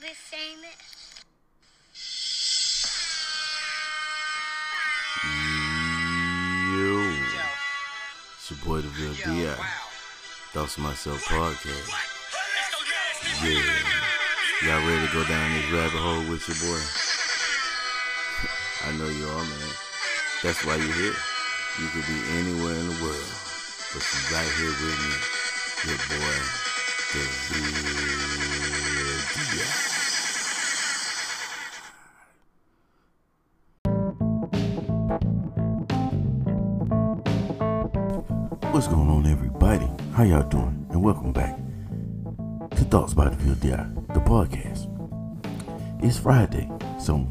be famous. Yo, it's your boy the real Di. Thoughts to myself podcast. Yeah, y'all ready to go down this rabbit hole with your boy? I know you are, man. That's why you're here. You could be anywhere in the world, but you're right here with me, your boy, the real Di. What's going on, everybody? How y'all doing? And welcome back to Thoughts by the Real Di, the podcast. It's Friday, so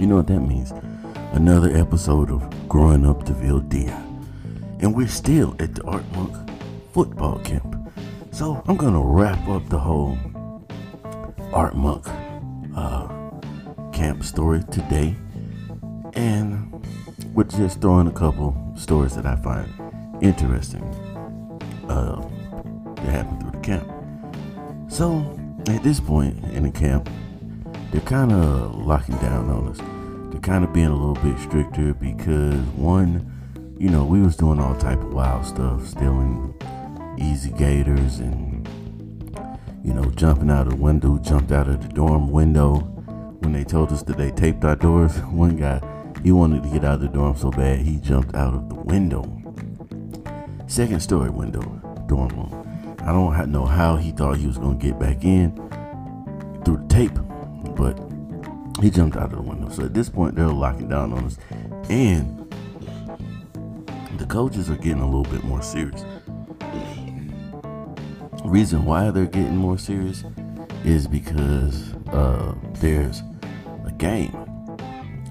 you know what that means. Another episode of Growing Up the Real Di. And we're still at the Art Monk football camp. So I'm gonna wrap up the whole Art Monk uh, camp story today. And we're just throwing a couple stories that I find interesting uh, that happened through the camp. So at this point in the camp, they're kind of locking down on us. They're kind of being a little bit stricter because one, you know, we was doing all type of wild stuff, stealing easy gators and you know, jumping out of the window, jumped out of the dorm window when they told us that they taped our doors. One guy, he wanted to get out of the dorm so bad he jumped out of the window second story window dorm room. I don't know how he thought he was going to get back in through the tape, but he jumped out of the window. So at this point, they're locking down on us, and the coaches are getting a little bit more serious. Reason why they're getting more serious is because uh, there's a game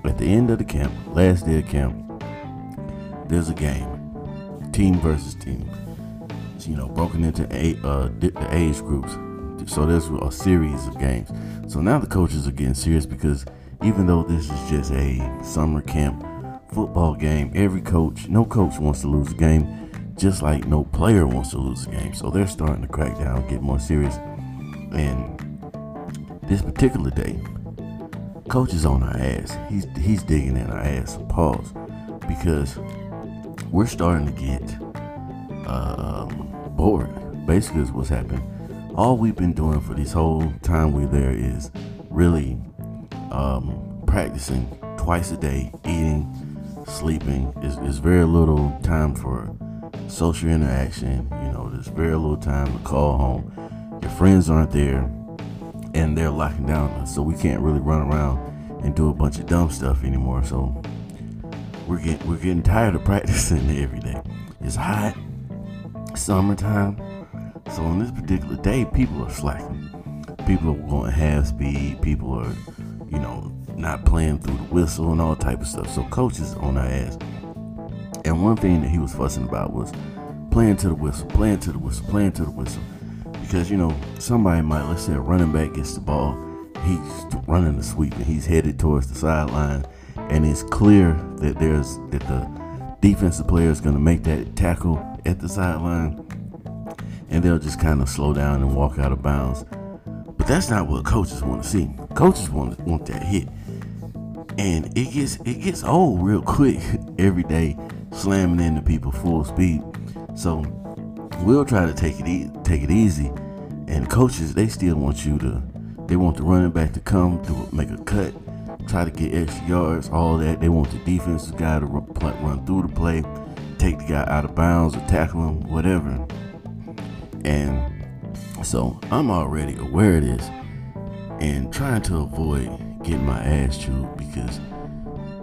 at the end of the camp, last day of camp. There's a game team versus team. You know, broken into eight, uh, the age groups. So there's a series of games. So now the coaches are getting serious because even though this is just a summer camp football game, every coach, no coach wants to lose a game, just like no player wants to lose a game. So they're starting to crack down, get more serious. And this particular day, coach is on our ass. He's he's digging in our ass. Pause, because we're starting to get um, bored. Basically, is what's happening. All we've been doing for this whole time we're there is really um, practicing twice a day, eating, sleeping. Is is very little time for social interaction. You know, there's very little time to call home. Your friends aren't there, and they're locking down so we can't really run around and do a bunch of dumb stuff anymore. So we're getting we're getting tired of practicing every day. It's hot, summertime. So on this particular day, people are slacking. People are going half speed. People are, you know, not playing through the whistle and all type of stuff. So coaches on our ass. And one thing that he was fussing about was playing to the whistle, playing to the whistle, playing to the whistle. Because, you know, somebody might, let's say a running back gets the ball, he's running the sweep and he's headed towards the sideline and it's clear that there's that the defensive player is going to make that tackle at the sideline, and they'll just kind of slow down and walk out of bounds. But that's not what coaches want to see. Coaches want want that hit, and it gets it gets old real quick every day, slamming into people full speed. So we'll try to take it e- take it easy, and coaches they still want you to they want the running back to come to make a cut try to get extra yards, all that. They want the defensive guy to run, run through the play, take the guy out of bounds or tackle him, whatever. And so I'm already aware of this and trying to avoid getting my ass chewed because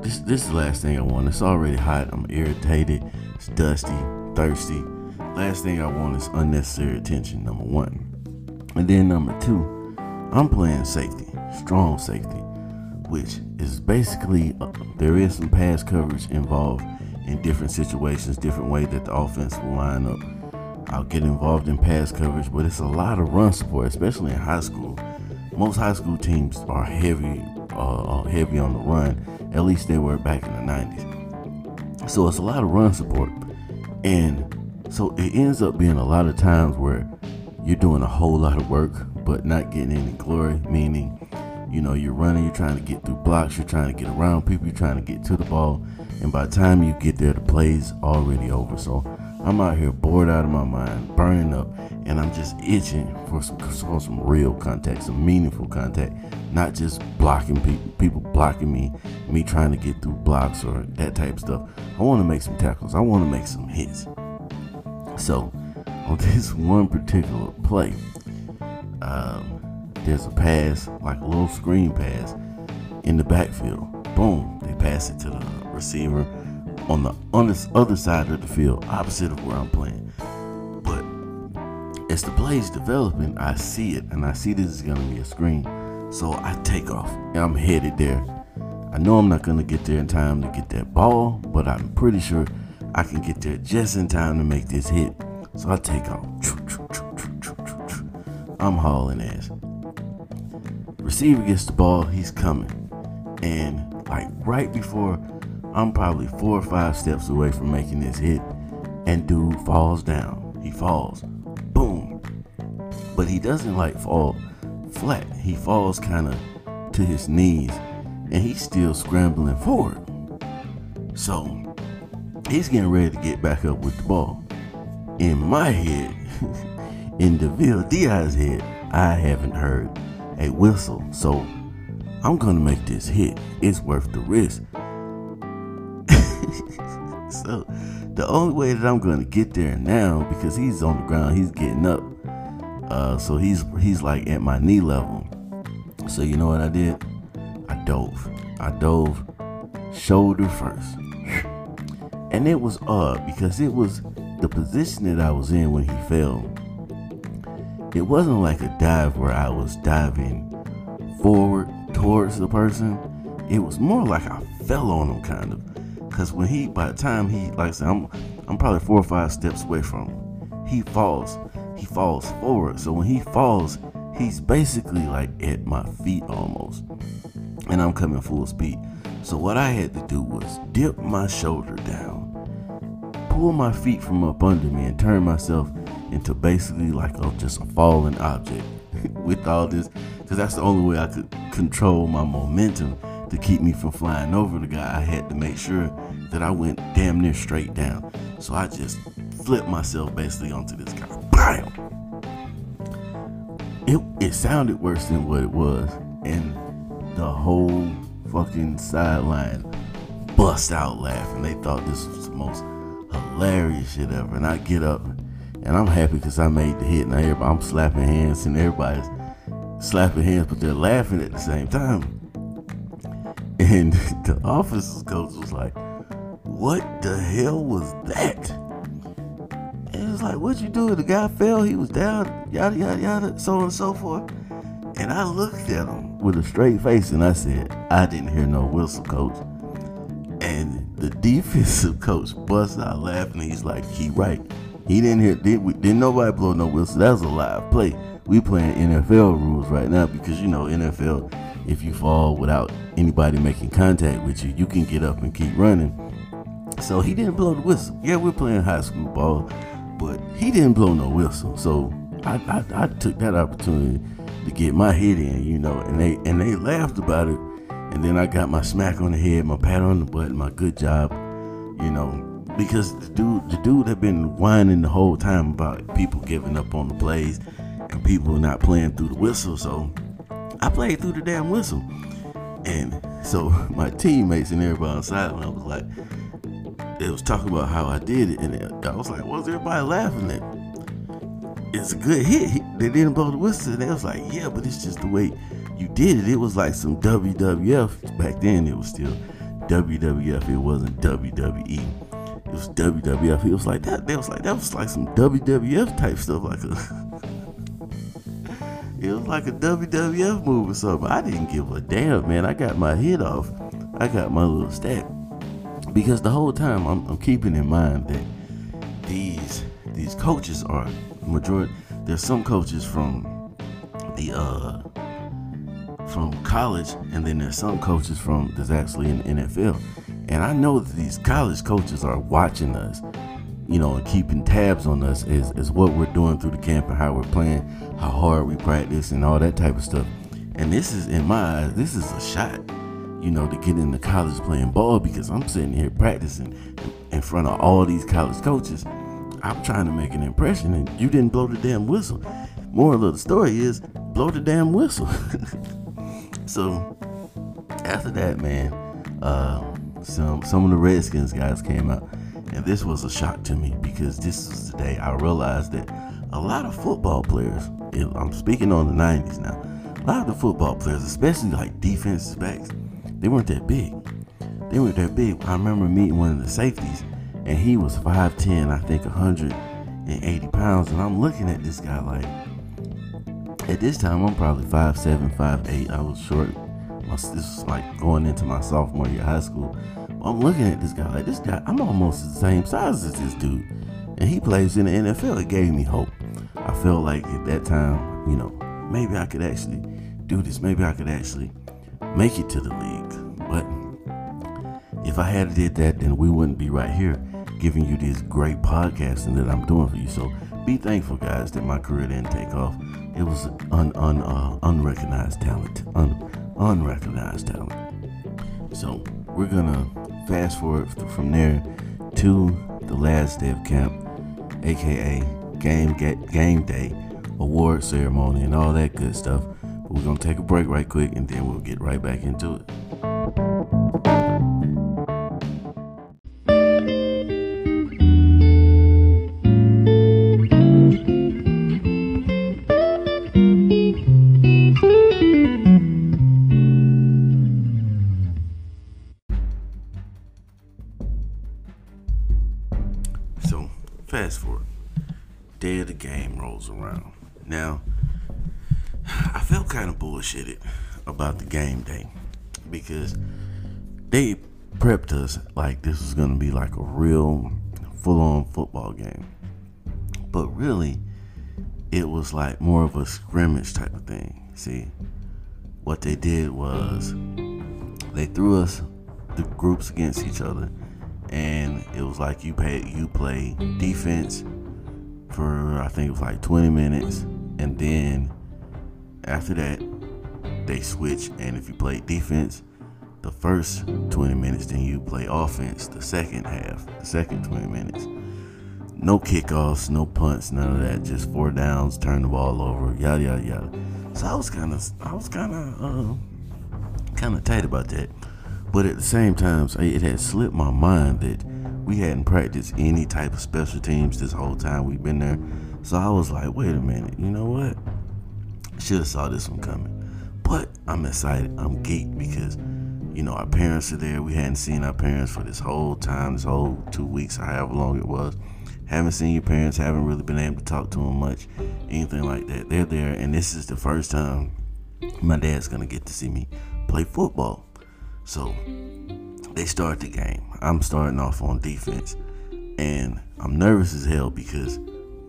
this this is the last thing I want. It's already hot. I'm irritated. It's dusty, thirsty. Last thing I want is unnecessary attention. Number one, and then number two, I'm playing safety, strong safety which is basically uh, there is some pass coverage involved in different situations, different way that the offense will line up. I'll get involved in pass coverage, but it's a lot of run support, especially in high school. Most high school teams are heavy, uh, heavy on the run. At least they were back in the 90s. So it's a lot of run support, and so it ends up being a lot of times where you're doing a whole lot of work, but not getting any glory. Meaning, you know, you're running, you're trying to get through blocks, you're trying to get around people, you're trying to get to the ball, and by the time you get there, the play's already over. So I'm out here bored out of my mind, burning up, and I'm just itching for some for some real contact, some meaningful contact, not just blocking people, people blocking me, me trying to get through blocks or that type of stuff. I want to make some tackles. I want to make some hits. So on this one particular play, um, there's a pass, like a little screen pass, in the backfield. Boom, they pass it to the receiver on the on this other side of the field, opposite of where I'm playing. But as the play's developing, I see it and I see this is gonna be a screen. So I take off and I'm headed there. I know I'm not gonna get there in time to get that ball, but I'm pretty sure I can get there just in time to make this hit. So I take off. I'm hauling ass. Receiver gets the ball, he's coming. And like right before I'm probably four or five steps away from making this hit, and dude falls down. He falls. Boom. But he doesn't like fall flat. He falls kind of to his knees, and he's still scrambling forward. So he's getting ready to get back up with the ball. In my head, in DeVille Diaz's head, I haven't heard a whistle. So I'm gonna make this hit. It's worth the risk. so the only way that I'm gonna get there now, because he's on the ground, he's getting up. Uh, so he's he's like at my knee level. So you know what I did? I dove. I dove shoulder first. And it was odd because it was the position that I was in when he fell. It wasn't like a dive where I was diving forward towards the person. It was more like I fell on him kind of. Cause when he, by the time he, like I said, I'm, I'm probably four or five steps away from him. He falls, he falls forward. So when he falls, he's basically like at my feet almost, and I'm coming full speed. So what I had to do was dip my shoulder down, pull my feet from up under me, and turn myself into basically like a, just a falling object with all this, because that's the only way I could control my momentum to keep me from flying over the guy. I had to make sure that I went damn near straight down. So I just flipped myself basically onto this guy. Bam! It, it sounded worse than what it was. And the whole fucking sideline bust out laughing. They thought this was the most hilarious shit ever. And I get up and I'm happy because I made the hit. And everybody, I'm slapping hands and everybody's slapping hands, but they're laughing at the same time. And the officers coach was like, what the hell was that? And it was like, what'd you do? The guy fell, he was down, yada, yada, yada, so on and so forth. And I looked at him with a straight face and I said, I didn't hear no whistle, coach. And the defensive coach busts out laughing. He's like, he right. He didn't hear, didn't, didn't nobody blow no whistle. That was a live play. We playing NFL rules right now because, you know, NFL, if you fall without anybody making contact with you, you can get up and keep running so he didn't blow the whistle. Yeah, we're playing high school ball, but he didn't blow no whistle. So I, I, I took that opportunity to get my head in, you know, and they and they laughed about it. And then I got my smack on the head, my pat on the butt, my good job, you know, because the dude the dude had been whining the whole time about people giving up on the plays and people not playing through the whistle. So I played through the damn whistle. And so my teammates and everybody on sideline was like, it was talking about how I did it, and I was like, "What's everybody laughing at?" It's a good hit. They didn't blow the whistle. They was like, "Yeah, but it's just the way you did it." It was like some WWF back then. It was still WWF. It wasn't WWE. It was WWF. It was like that. They was like that was like some WWF type stuff, like a. it was like a WWF move or something. I didn't give a damn, man. I got my hit off. I got my little stack because the whole time I'm, I'm, keeping in mind that these these coaches are majority. There's some coaches from the uh from college, and then there's some coaches from that's actually in the NFL. And I know that these college coaches are watching us you know, and keeping tabs on us is, is what we're doing through the camp and how we're playing, how hard we practice, and all that type of stuff. And this is, in my eyes, this is a shot, you know, to get into college playing ball because I'm sitting here practicing in front of all these college coaches. I'm trying to make an impression, and you didn't blow the damn whistle. Moral of the story is blow the damn whistle. so after that, man, uh, some some of the Redskins guys came out, and this was a shock to me because this was the day I realized that a lot of football players. I'm speaking on the '90s now. A lot of the football players, especially like defensive backs, they weren't that big. They weren't that big. I remember meeting one of the safeties, and he was 5'10, I think 180 pounds, and I'm looking at this guy like. At this time, I'm probably 5'7, 5'8. I was short this was like going into my sophomore year of high school. I'm looking at this guy like this guy. I'm almost the same size as this dude, and he plays in the NFL. It gave me hope. I felt like at that time, you know, maybe I could actually do this. Maybe I could actually make it to the league. But if I had did that, then we wouldn't be right here giving you this great podcasting that I'm doing for you. So be thankful, guys, that my career didn't take off. It was un, un uh, unrecognized talent. Un, unrecognized talent. So we're gonna fast forward from there to the last day of camp, aka game game day, award ceremony, and all that good stuff. But we're gonna take a break right quick, and then we'll get right back into it. So, fast forward. Day of the game rolls around. Now, I felt kind of bullshitted about the game day because they prepped us like this was going to be like a real full on football game. But really, it was like more of a scrimmage type of thing. See, what they did was they threw us the groups against each other and it was like you pay you play defense for I think it was like 20 minutes, and then after that they switch, and if you play defense the first 20 minutes, then you play offense the second half, the second 20 minutes. No kickoffs, no punts, none of that. Just four downs, turn the ball over, yada yada yada. So I was kind of, I was kind of, uh, kind of tight about that. But at the same time, it had slipped my mind that we hadn't practiced any type of special teams this whole time we've been there. So I was like, wait a minute, you know what? Should have saw this one coming. But I'm excited. I'm geeked because, you know, our parents are there. We hadn't seen our parents for this whole time, this whole two weeks, however long it was. Haven't seen your parents, haven't really been able to talk to them much, anything like that. They're there, and this is the first time my dad's gonna get to see me play football. So they start the game. I'm starting off on defense. And I'm nervous as hell because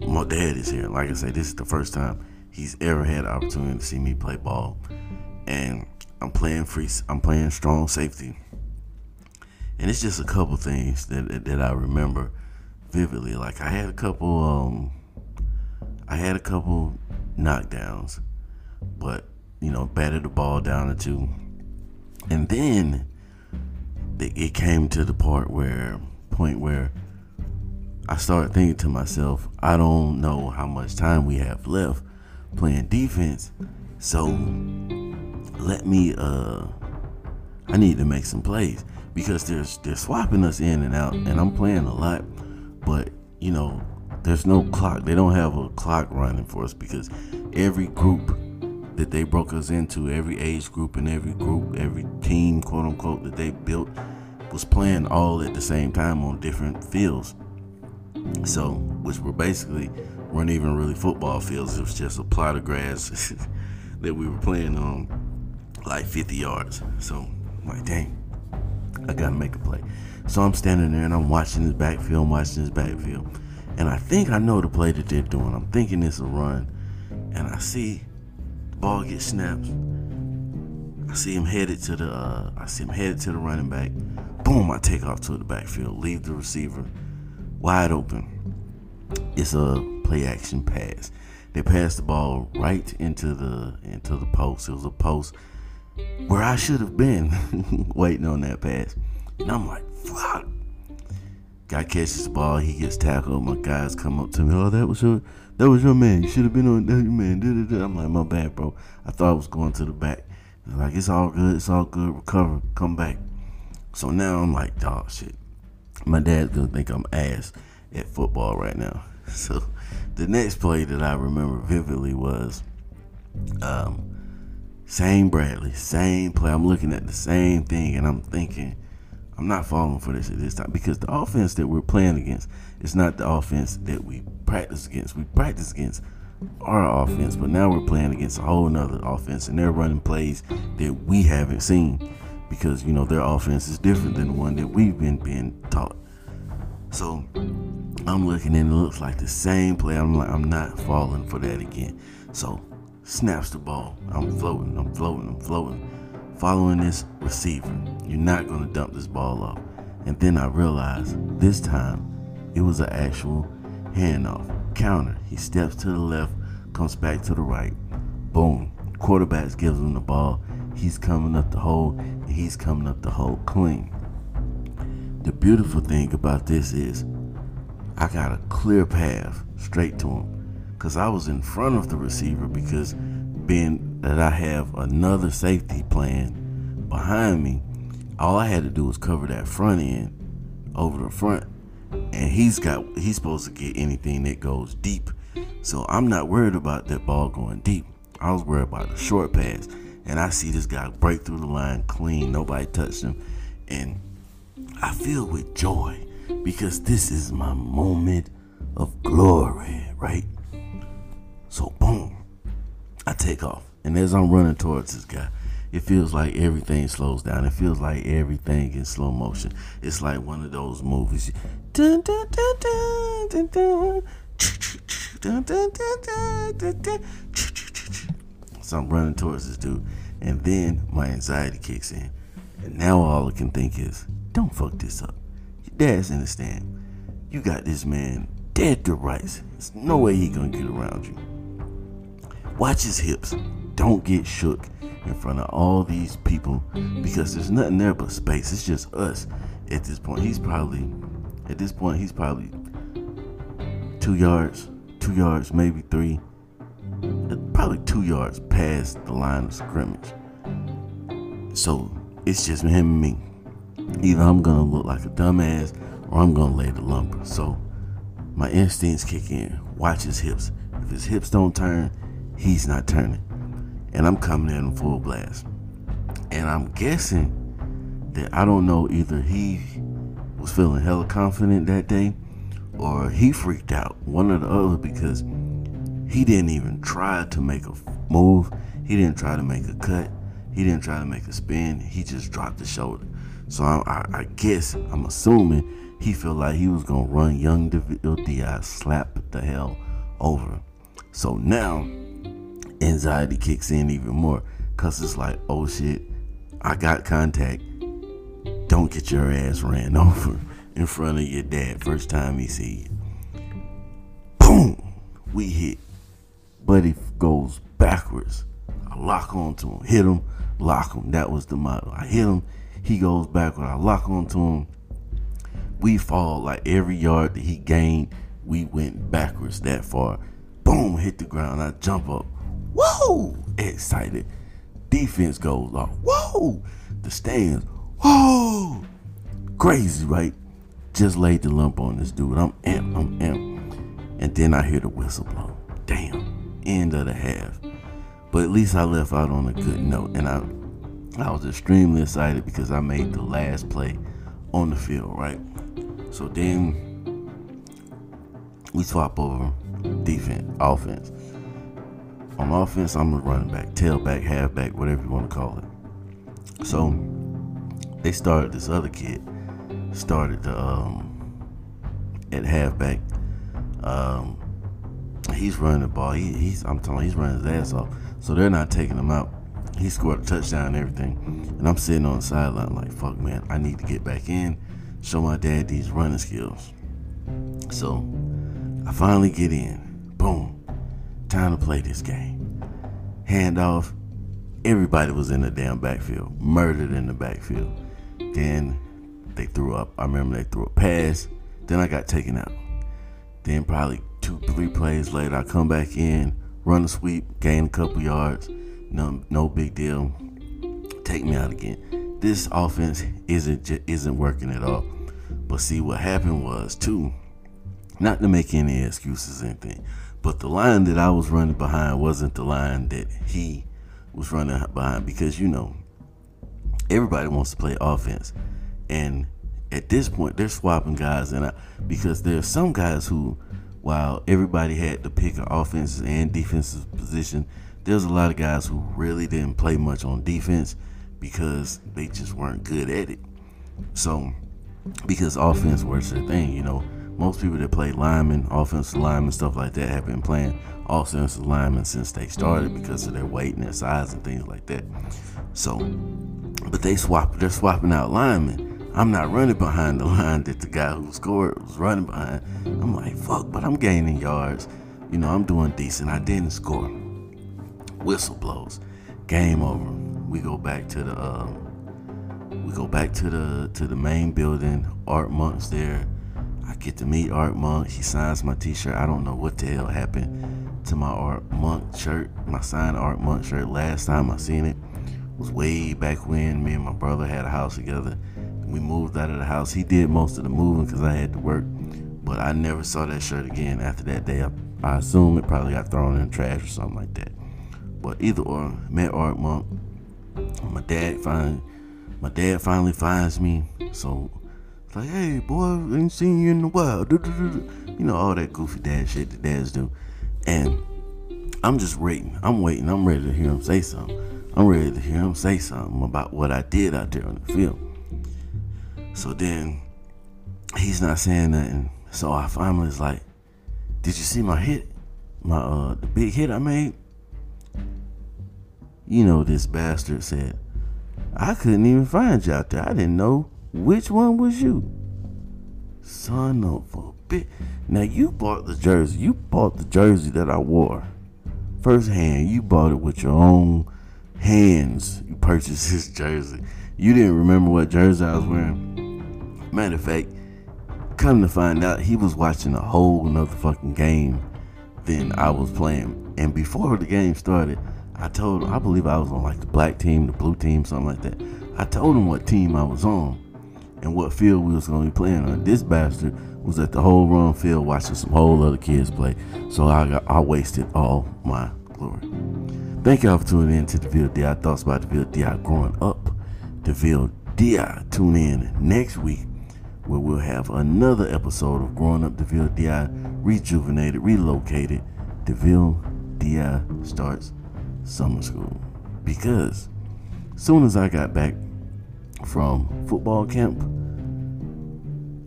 my dad is here. Like I said, this is the first time he's ever had the opportunity to see me play ball. And I'm playing free I'm playing strong safety. And it's just a couple things that that I remember vividly. Like I had a couple um I had a couple knockdowns, but you know, batted the ball down to two and then it came to the part where point where I started thinking to myself, I don't know how much time we have left playing defense. So let me uh I need to make some plays because there's they're swapping us in and out and I'm playing a lot, but you know, there's no clock. They don't have a clock running for us because every group that they broke us into, every age group and every group, every team, quote unquote, that they built was playing all at the same time on different fields. So, which were basically weren't even really football fields. It was just a plot of grass that we were playing on, like 50 yards. So, I'm like, dang, I gotta make a play. So I'm standing there and I'm watching this backfield, watching this backfield, and I think I know the play that they're doing. I'm thinking it's a run, and I see the ball get snapped. I see him headed to the uh, I see him headed to the running back. Boom, I take off to the backfield, leave the receiver, wide open. It's a play action pass. They passed the ball right into the into the post. It was a post where I should have been waiting on that pass. And I'm like, fuck. Guy catches the ball, he gets tackled. My guys come up to me, oh, that was your that was your man. You should have been on that man. I'm like, my bad, bro. I thought I was going to the back. Like, it's all good, it's all good, recover, come back. So now I'm like, dog shit. My dad's gonna think I'm ass at football right now. So the next play that I remember vividly was um, same Bradley, same play. I'm looking at the same thing and I'm thinking, I'm not falling for this at this time because the offense that we're playing against is not the offense that we practice against. We practice against our offense, but now we're playing against a whole nother offense and they're running plays that we haven't seen because you know their offense is different than the one that we've been being taught. So I'm looking and it looks like the same play. I'm like, I'm not falling for that again. So snaps the ball. I'm floating, I'm floating, I'm floating. Following this receiver. You're not gonna dump this ball off. And then I realized this time it was an actual handoff. Counter. He steps to the left, comes back to the right. Boom. Quarterbacks gives him the ball. He's coming up the hole, and he's coming up the hole clean. The beautiful thing about this is I got a clear path straight to him because I was in front of the receiver because being that I have another safety plan behind me, all I had to do was cover that front end over the front and he's got he's supposed to get anything that goes deep. So I'm not worried about that ball going deep. I was worried about the short pass. And I see this guy break through the line clean. Nobody touched him. And I feel with joy because this is my moment of glory, right? So, boom, I take off. And as I'm running towards this guy, it feels like everything slows down. It feels like everything in slow motion. It's like one of those movies. So I'm running towards this dude. And then my anxiety kicks in. And now all I can think is, don't fuck this up. Your dad's in the stand. You got this man dead to rights. There's no way he gonna get around you. Watch his hips. Don't get shook in front of all these people because there's nothing there but space. It's just us at this point. He's probably, at this point, he's probably two yards, two yards, maybe three, probably two yards past the line of scrimmage. So it's just him and me. Either I'm gonna look like a dumbass or I'm gonna lay the lumber. So my instincts kick in. Watch his hips. If his hips don't turn, he's not turning. And I'm coming in full blast. And I'm guessing that I don't know either he was feeling hella confident that day or he freaked out. One or the other because he didn't even try to make a move. He didn't try to make a cut. He didn't try to make a spin. He just dropped the shoulder. So I, I, I guess I'm assuming he felt like he was gonna run young David Diaz, slap the hell over. So now anxiety kicks in even more, cause it's like, oh shit, I got contact. Don't get your ass ran over in front of your dad first time he see you. Boom, we hit. Buddy goes backwards. I lock onto him, hit him, lock him. That was the motto. I hit him, he goes backward. I lock onto him. We fall like every yard that he gained, we went backwards that far. Boom, hit the ground. I jump up. Whoa! Excited. Defense goes off. Whoa! The stands. Whoa! Crazy, right? Just laid the lump on this dude. I'm amped. I'm amped. And then I hear the whistle blow. Damn end of the half. But at least I left out on a good note, and I I was extremely excited because I made the last play on the field, right? So then we swap over defense, offense. On offense, I'm a running back, tailback, halfback, whatever you want to call it. So they started this other kid started um, at halfback. Um, he's running the ball. He, he's I'm telling you, he's running his ass off. So they're not taking him out. He scored a touchdown and everything. And I'm sitting on the sideline like, fuck man, I need to get back in, show my dad these running skills. So I finally get in. Boom. Time to play this game. Handoff. Everybody was in the damn backfield, murdered in the backfield. Then they threw up. I remember they threw a pass. Then I got taken out. Then probably two, three plays later, I come back in, run a sweep, gain a couple yards. No, no big deal. Take me out again. This offense isn't isn't working at all. But see, what happened was too. Not to make any excuses or anything, but the line that I was running behind wasn't the line that he was running behind because you know everybody wants to play offense, and at this point they're swapping guys and I, because there's some guys who while everybody had to pick an offensive and defensive position there's a lot of guys who really didn't play much on defense because they just weren't good at it. So because offense was their thing you know. Most people that play linemen offensive linemen stuff like that have been playing offensive linemen since they started because of their weight and their size and things like that. So but they swap they're swapping out linemen I'm not running behind the line that the guy who scored was running behind. I'm like, fuck, but I'm gaining yards. You know, I'm doing decent. I didn't score. Whistle blows. Game over. We go back to the um, we go back to the to the main building. Art Monk's there. I get to meet Art Monk. He signs my t-shirt. I don't know what the hell happened to my Art Monk shirt, my signed Art Monk shirt. Last time I seen it was way back when me and my brother had a house together we moved out of the house. He did most of the moving because I had to work, but I never saw that shirt again after that day. I, I assume it probably got thrown in the trash or something like that. But either or, met Art Monk. My dad find my dad finally finds me. So it's like, hey boy, ain't seen you in a while. You know all that goofy dad shit that dads do, and I'm just waiting. I'm waiting. I'm ready to hear him say something. I'm ready to hear him say something about what I did out there on the field. So then he's not saying nothing. So I finally was like, Did you see my hit? My uh the big hit I made? You know this bastard said, I couldn't even find you out there. I didn't know which one was you. Son of a bitch. Now you bought the jersey. You bought the jersey that I wore. First hand, you bought it with your own hands. You purchased this jersey. You didn't remember what jersey I was wearing. Matter of fact, come to find out, he was watching a whole nother fucking game than I was playing. And before the game started, I told him, I believe I was on like the black team, the blue team, something like that. I told him what team I was on and what field we was going to be playing on. This bastard was at the whole run field watching some whole other kids play. So I got, I wasted all my glory. Thank y'all for tuning in to the Ville DI Thoughts about the Ville DI growing up. The Ville DI. Tune in next week where we'll have another episode of Growing Up DeVille DI rejuvenated, relocated. DeVille DI starts summer school. Because soon as I got back from football camp,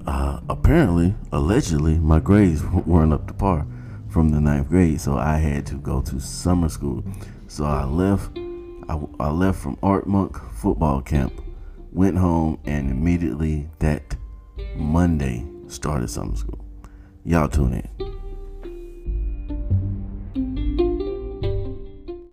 uh, apparently, allegedly, my grades weren't up to par from the ninth grade, so I had to go to summer school. So I left. I, I left from Art Monk football camp, went home, and immediately that Monday started summer school. Y'all tune in.